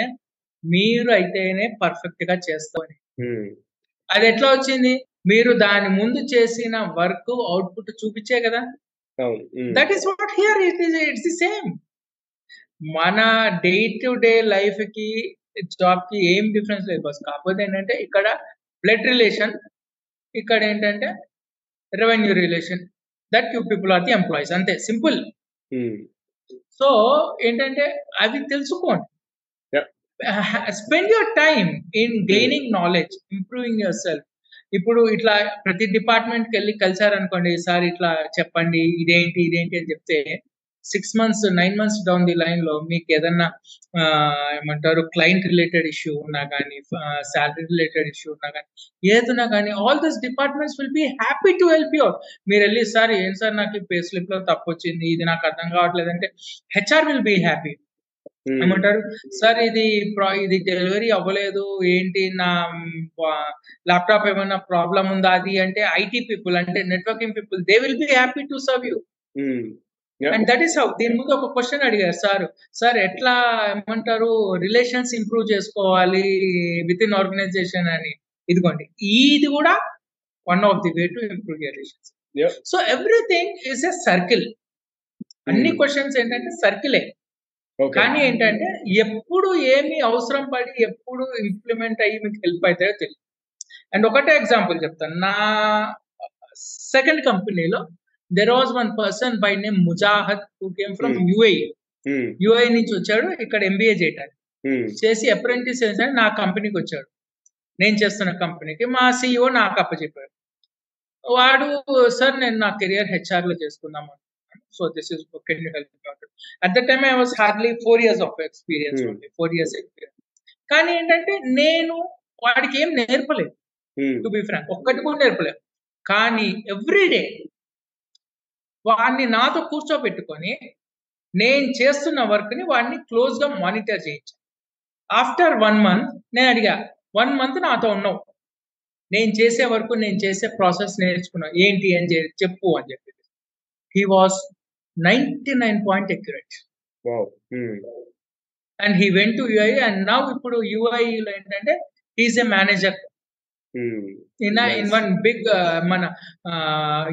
మీరు అయితేనే పర్ఫెక్ట్గా చేస్తామని అది ఎట్లా వచ్చింది? మీరు దాని ముందు చేసిన వర్క్ అవుట్పుట్ చూపించే కదా. That is what here it is it's the same మన డే టు డే లైఫ్కి జాబ్కి ఏం డిఫరెన్స్ లేదు బస్ కాకపోతే ఏంటంటే ఇక్కడ బ్లడ్ రిలేషన్ ఇక్కడ ఏంటంటే revenue relation that you people are the employees అంతే. సింపుల్ సో ఏంటంటే అవి తెలుసుకోండి. Spend your time in gaining knowledge improving yourself ఇప్పుడు ఇట్లా ప్రతి డిపార్ట్మెంట్కి వెళ్ళి కలిసారనుకోండి సార్ ఇట్లా చెప్పండి ఇదేంటి ఇదేంటి అని చెప్తే six months nine months down the లైన్లో మీకు ఏదన్నా ఏమంటారు క్లయింట్ రిలేటెడ్ ఇష్యూ ఉన్నా కానీ శాలరీ రిలేటెడ్ ఇష్యూ ఉన్నా కానీ ఏదున్నా కానీ all this departments will be happy to help you మీరు వెళ్ళి సార్ ఏం సార్ నాకు పే స్లిప్లో తప్పు వచ్చింది ఇది నాకు అర్థం కావట్లేదు అంటే హెచ్ఆర్ విల్ బి హ్యాపీ ఏమంటారు సార్ ఇది ఇది డెలివరీ అవ్వలేదు ఏంటి నా ల్యాప్టాప్ ఏమైనా ప్రాబ్లం ఉందా అది అంటే ఐటీ పీపుల్ అంటే networking people they will be happy to serve you and that is how దీని ముందు ఒక క్వశ్చన్ అడిగారు సార్ సార్ ఎట్లా ఏమంటారు రిలేషన్స్ ఇంప్రూవ్ చేసుకోవాలి విత్ ఇన్ ఆర్గనైజేషన్ అని? ఇదిగోండి ఇది కూడా one of the way to improve relations so everything is a circle అన్ని Hmm. క్వశ్చన్స్ ఏంటంటే సర్కిలే కానీ ఏంటంటే ఎప్పుడు ఏమి అవసరం పడి ఎప్పుడు ఇంప్లిమెంట్ అయ్యి మీకు హెల్ప్ అవుతాయో తెలియదు అండ్ ఒకటే ఎగ్జాంపుల్ చెప్తాను. నా సెకండ్ కంపెనీలో there was one person by name Mujahid who came from Hmm. UI నుంచి వచ్చాడు ఇక్కడ ఎంబీఏ చేయటానికి ఉమ్, చేసి అప్రెంటిస్ చేశాడు? నా కంపెనీకి వచ్చాడు. నేను చేస్తున్న కంపెనీకి మా సిఇఓ నాకు అప్పచెప్పాడు. వాడు సార్ నేను నా కెరియర్ హెచ్ఆర్లో చేసుకుందాం so this is can you help at the time I was hardly four years of experience Hmm. Four years experience కానీ ఏంటంటే నేను వాడికి ఏం నేర్పలేదు టు బి ఫ్రాంక్ ఒక్కటి కూడా నేర్పలేదు. కానీ ఎవ్రీ డే వాడిని నాతో కూర్చోబెట్టుకొని నేను చేస్తున్న వర్క్ని వాడిని క్లోజ్గా మానిటర్ చేయించాను ఆఫ్టర్ వన్ మంత్ నేను అడిగా వన్ మంత్ నాతో ఉన్నావు. నేను చేసే వరకు నేను చేసే ప్రాసెస్ నేర్చుకున్నా. ఏంటి అని చెప్పు అని చెప్పి. He was ninety nine point um, and he went to UI and now ఇప్పుడు యుఐలో ఏంటంటే he's a manager in one big మన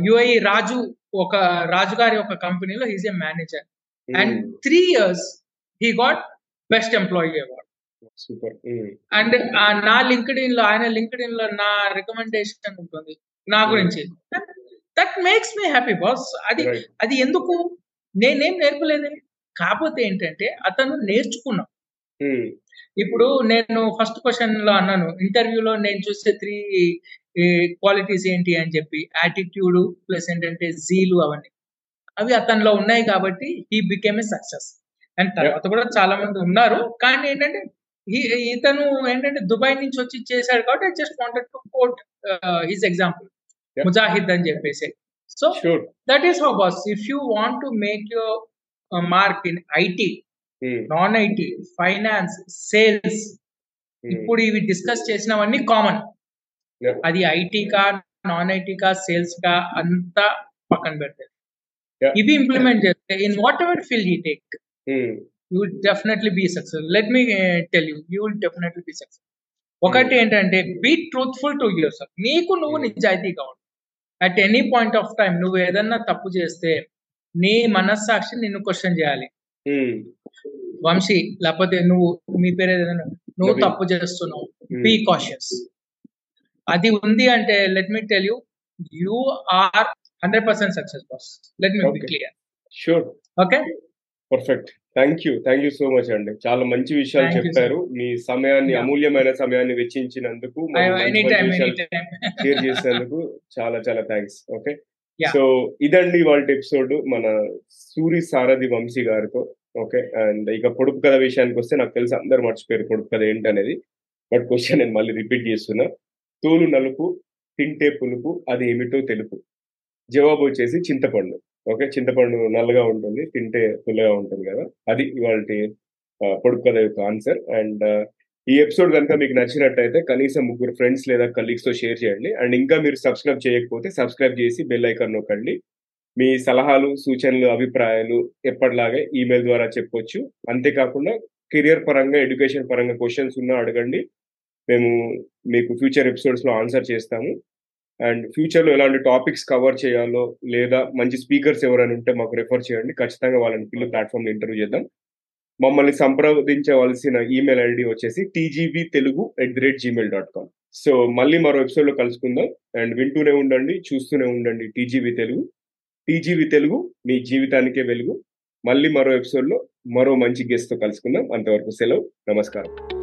యుఐ రాజు ఒక రాజు గారి ఒక కంపెనీలో he's a manager. And um, three years he got best employee award. Super. Um, and నా లింక్డ్ ఇన్లో ఆయన లింక్డ్ ఇన్లో నా రికమెండేషన్ ఉంటుంది నా గురించి. That makes me happy boss అది అది ఎందుకు? నేనేం నేర్పలేదు కాకపోతే ఏంటంటే అతను నేర్చుకున్నాం. ఇప్పుడు నేను ఫస్ట్ క్వశ్చన్లో అన్నాను ఇంటర్వ్యూలో నేను చూసే త్రీ క్వాలిటీస్ ఏంటి అని చెప్పి యాటిట్యూడ్ ప్లస్ ఏంటంటే జీలు అవన్నీ. అవి అతనిలో ఉన్నాయి కాబట్టి he became a success and తర్వాత కూడా చాలా మంది ఉన్నారు కానీ ఏంటంటే ఇతను ఏంటంటే దుబాయ్ నుంచి వచ్చి చేశాడు కాబట్టి I just wanted to quote his example. Mujahid అని చెప్పేసి. So that is how boss if you want to make your mark in IT non IT finance sales ఇప్పుడు ఇవి డిస్కస్ చేసినవన్నీ కామన్. అది ఐటీ కా నాన్ ఐటీ కా sales కా అంతా పక్కన పెడతాయి Yeah. ఇవి ఇంప్లిమెంట్ చేస్తే in whatever field you take you will definitely be success let me tell you you will definitely be success ఒకటి ఏంటంటే be truthful to yourself నీకు నువ్వు Hmm. నిజాయితీగా ఉండు. At any point of time నువ్వు ఏదన్నా తప్పు చేస్తే నీ మనస్సాక్షి నిన్ను క్వశ్చన్ చేయాలి. వంశీ లేకపోతే నువ్వు మీ పేరు ఏదైనా నువ్వు. తప్పు చేస్తున్నావు. బీ కాషియస్ అది ఉంది అంటే let me tell you you are hundred percent success boss let me. Clear sure, okay perfect thank you thank you so much అండి చాలా మంచి విషయాలు చెప్పారు. మీ సమయాన్ని. అమూల్యమైన సమయాన్ని వెచ్చించినందుకు షేర్ చేసినందుకు చాలా చాలా థ్యాంక్స్ ఓకే. సో ఇదండి వాళ్ళ ఎపిసోడ్ మన సూరి సారథి వంశీ గారితో. ఓకే? అండ్ ఇక పొడుపు కథ విషయానికి వస్తే నాకు తెలిసి అందరు మర్చిపోయారు పొడుపు కథ ఏంటనేది. బట్ క్వశ్చన్ నేను మళ్ళీ రిపీట్ చేస్తున్నా. తోలు నలుపు తింటే పులుపు అది ఏమిటో తెలుపు. జవాబు వచ్చేసి చింతపండు. ఓకే? చింతపండు నల్లగా ఉంటుంది తింటే పుల్లగా ఉంటుంది కదా? అది ఇవాళ పొడుపు కథ యొక్క ఆన్సర్. అండ్ ఈ ఎపిసోడ్ కనుక మీకు నచ్చినట్టయితే కనీసం ముగ్గురు ఫ్రెండ్స్ లేదా కలీగ్స్తో షేర్ చేయండి. అండ్ ఇంకా మీరు సబ్స్క్రైబ్ చేయకపోతే సబ్స్క్రైబ్ చేసి బెల్ ఐకాన్ నొక్కండి. మీ సలహాలు సూచనలు అభిప్రాయాలు ఎప్పటిలాగే ఈమెయిల్ ద్వారా చెప్పొచ్చు. అంతేకాకుండా కెరియర్ పరంగా ఎడ్యుకేషన్ పరంగా క్వశ్చన్స్ ఉన్నా అడగండి. మేము మీకు ఫ్యూచర్ ఎపిసోడ్స్లో ఆన్సర్ చేస్తాము. అండ్ ఫ్యూచర్లో ఎలాంటి టాపిక్స్ కవర్ చేయాలో లేదా మంచి స్పీకర్స్ ఎవరైనా ఉంటే మాకు రెఫర్ చేయండి. ఖచ్చితంగా వాళ్ళని పిల్లల ప్లాట్ఫామ్ ఇంటర్వ్యూ చేద్దాం. మమ్మల్ని సంప్రదించవలసిన ఈమెయిల్ ఐడి వచ్చేసి TGB Telugu at the rate Gmail dot com so మళ్ళీ మరో ఎపిసోడ్లో కలుసుకుందాం. అండ్ వింటూనే ఉండండి చూస్తూనే ఉండండి టీజీబీ తెలుగు టీజీబీ తెలుగు మీ జీవితానికే వెలుగు. మళ్ళీ మరో ఎపిసోడ్లో మరో మంచి గెస్ట్తో కలుసుకుందాం. అంతవరకు సెలవు. నమస్కారం.